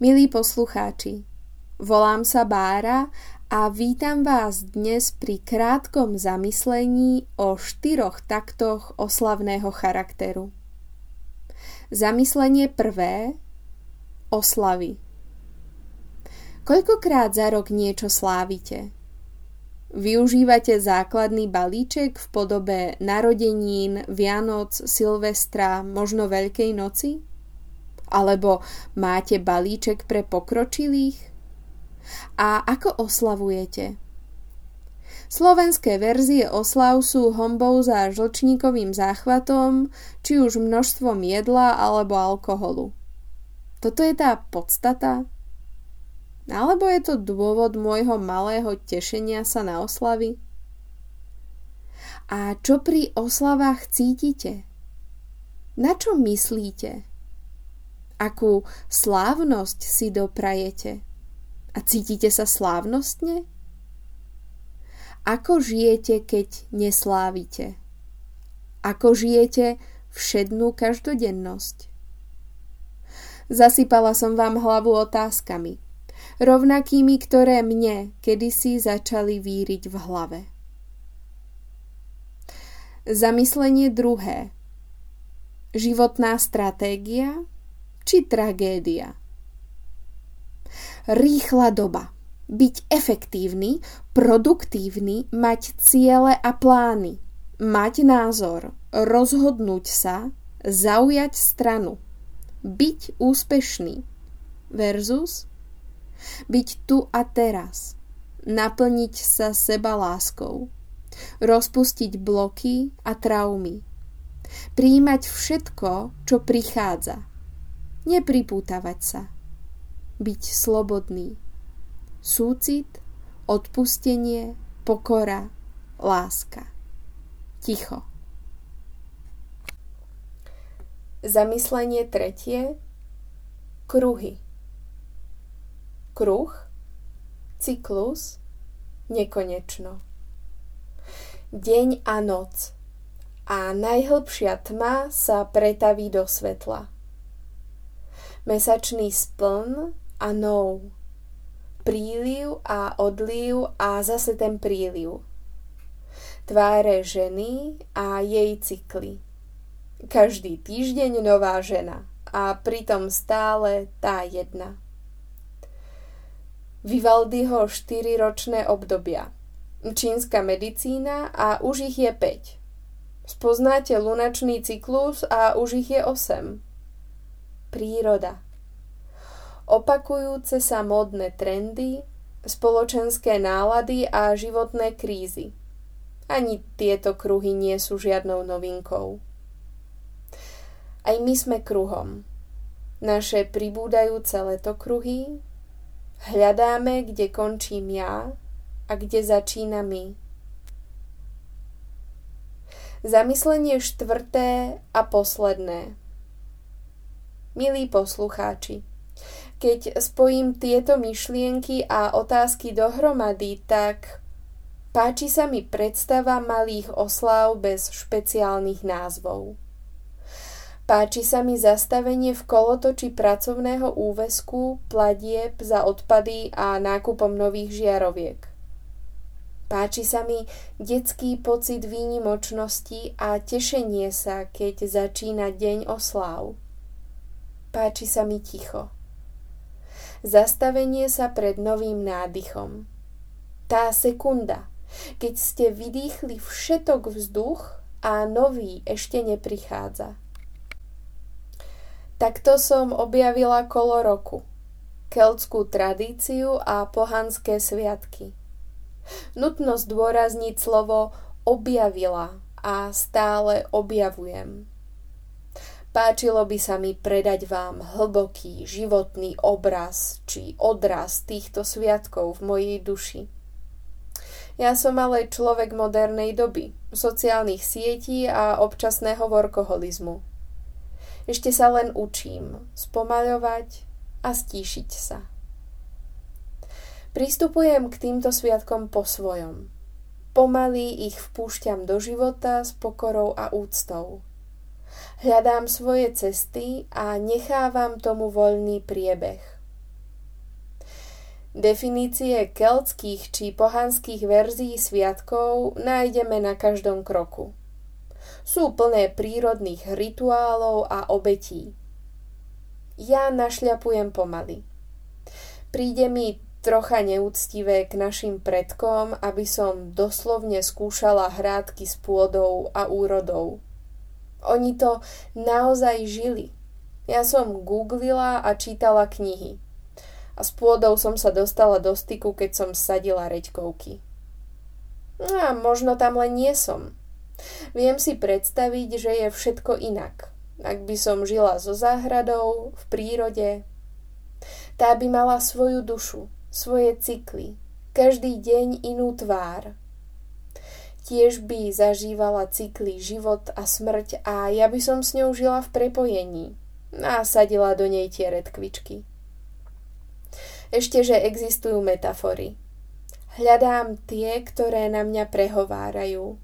Milí poslucháči, volám sa Bára a vítam vás dnes pri krátkom zamyslení o štyroch taktoch oslavného charakteru. Zamyslenie prvé oslavy. Koľkokrát za rok niečo slávite? Využívate základný balíček v podobe narodenín, Vianoc, Silvestra, možno Veľkej noci? Alebo máte balíček pre pokročilých? A ako oslavujete? Slovenské verzie oslav sú hombou za žlčníkovým záchvatom, či už množstvom jedla alebo alkoholu. Toto je tá podstata? Alebo je to dôvod môjho malého tešenia sa na oslavy? A čo pri oslavách cítite? Na čo myslíte? Akú slávnosť si doprajete. A cítite sa slávnostne? Ako žijete, keď neslávite? Ako žijete všednú každodennosť? Zasypala som vám hlavu otázkami, rovnakými, ktoré mne kedysi začali víriť v hlave. Zamyslenie druhé. Životná stratégia či tragédia. Rýchla doba. Byť efektívny, produktívny, mať ciele a plány, mať názor, rozhodnúť sa, zaujať stranu, byť úspešný. Versus byť tu a teraz, naplniť sa seba láskou, rozpustiť bloky a traumy, príjmať všetko, čo prichádza, nepripútavať sa, byť slobodný. Súcit, odpustenie, pokora, láska. Ticho. Zamyslenie tretie. Kruhy. Kruh, cyklus, nekonečno. Deň a noc. A najhlbšia tma sa pretaví do svetla mesačný spln a nov, príliv a odliv a zase ten príliv. Tváre ženy a jej cykly. Každý týždeň nová žena a pritom stále tá jedna. Vivaldiho 4-ročné obdobia. Čínska medicína a už ich je 5. Spoznáte lunačný cyklus a už ich je 8 príroda. Opakujúce sa módne trendy, spoločenské nálady a životné krízy. Ani tieto kruhy nie sú žiadnou novinkou. Aj my sme kruhom. Naše pribúdajúce letokruhy hľadáme, kde končím ja a kde začína my. Zamyslenie štvrté a posledné. Milí poslucháči, keď spojím tieto myšlienky a otázky dohromady, tak páči sa mi predstava malých oslav bez špeciálnych názvov. Páči sa mi zastavenie v kolotoči pracovného úvesku, platieb za odpady a nákupom nových žiaroviek. Páči sa mi detský pocit výnimočnosti a tešenie sa, keď začína deň osláv. Páči sa mi ticho. Zastavenie sa pred novým nádychom. Tá sekunda, keď ste vydýchli všetok vzduch a nový ešte neprichádza. Takto som objavila kolo roku, keltskú tradíciu a pohanské sviatky. Nutno zdôrazniť slovo objavila a stále objavujem. Páčilo by sa mi predať vám hlboký životný obraz či odraz týchto sviatkov v mojej duši. Ja som ale človek modernej doby, sociálnych sietí a občasného workoholizmu. Ešte sa len učím spomaľovať a stíšiť sa. Pristupujem k týmto sviatkom po svojom. Pomaly ich vpúšťam do života s pokorou a úctou. Hľadám svoje cesty a nechávam tomu voľný priebeh. Definície keltských či pohanských verzií sviatkov nájdeme na každom kroku. Sú plné prírodných rituálov a obetí. Ja našľapujem pomaly. Príde mi trocha neúctivé k našim predkom, aby som doslovne skúšala hrádky s pôdou a úrodou. Oni to naozaj žili. Ja som googlila a čítala knihy a s pôdou som sa dostala do styku, keď som sadila reďkovky. No a možno tam len nie som. Viem si predstaviť, že je všetko inak. Ak by som žila so záhradou, v prírode, tá by mala svoju dušu, svoje cykly, každý deň inú tvár. Tiež by zažívala cykly život a smrť a ja by som s ňou žila v prepojení a sadila do nej tie redkvičky. Ešte, že existujú metafory. Hľadám tie, ktoré na mňa prehovárajú.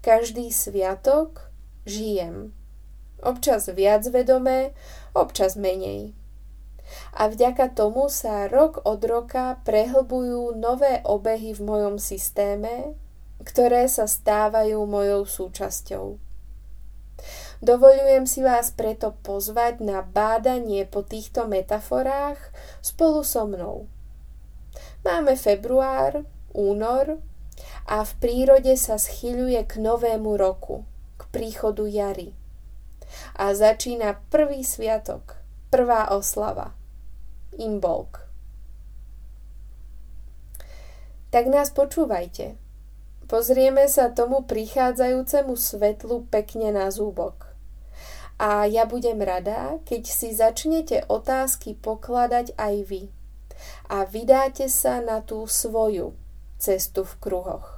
Každý sviatok žijem. Občas viac vedomé, občas menej. A vďaka tomu sa rok od roka prehlbujú nové obehy v mojom systéme, ktoré sa stávajú mojou súčasťou. Dovolujem si vás preto pozvať na bádanie po týchto metaforách spolu so mnou. Máme február, únor a v prírode sa schyľuje k novému roku, k príchodu jary. A začína prvý sviatok, prvá oslava, Imbolk. Tak nás počúvajte. Pozrieme sa tomu prichádzajúcemu svetlu pekne na zúbok. A ja budem rada, keď si začnete otázky pokladať aj vy a vydáte sa na tú svoju cestu v kruhoch.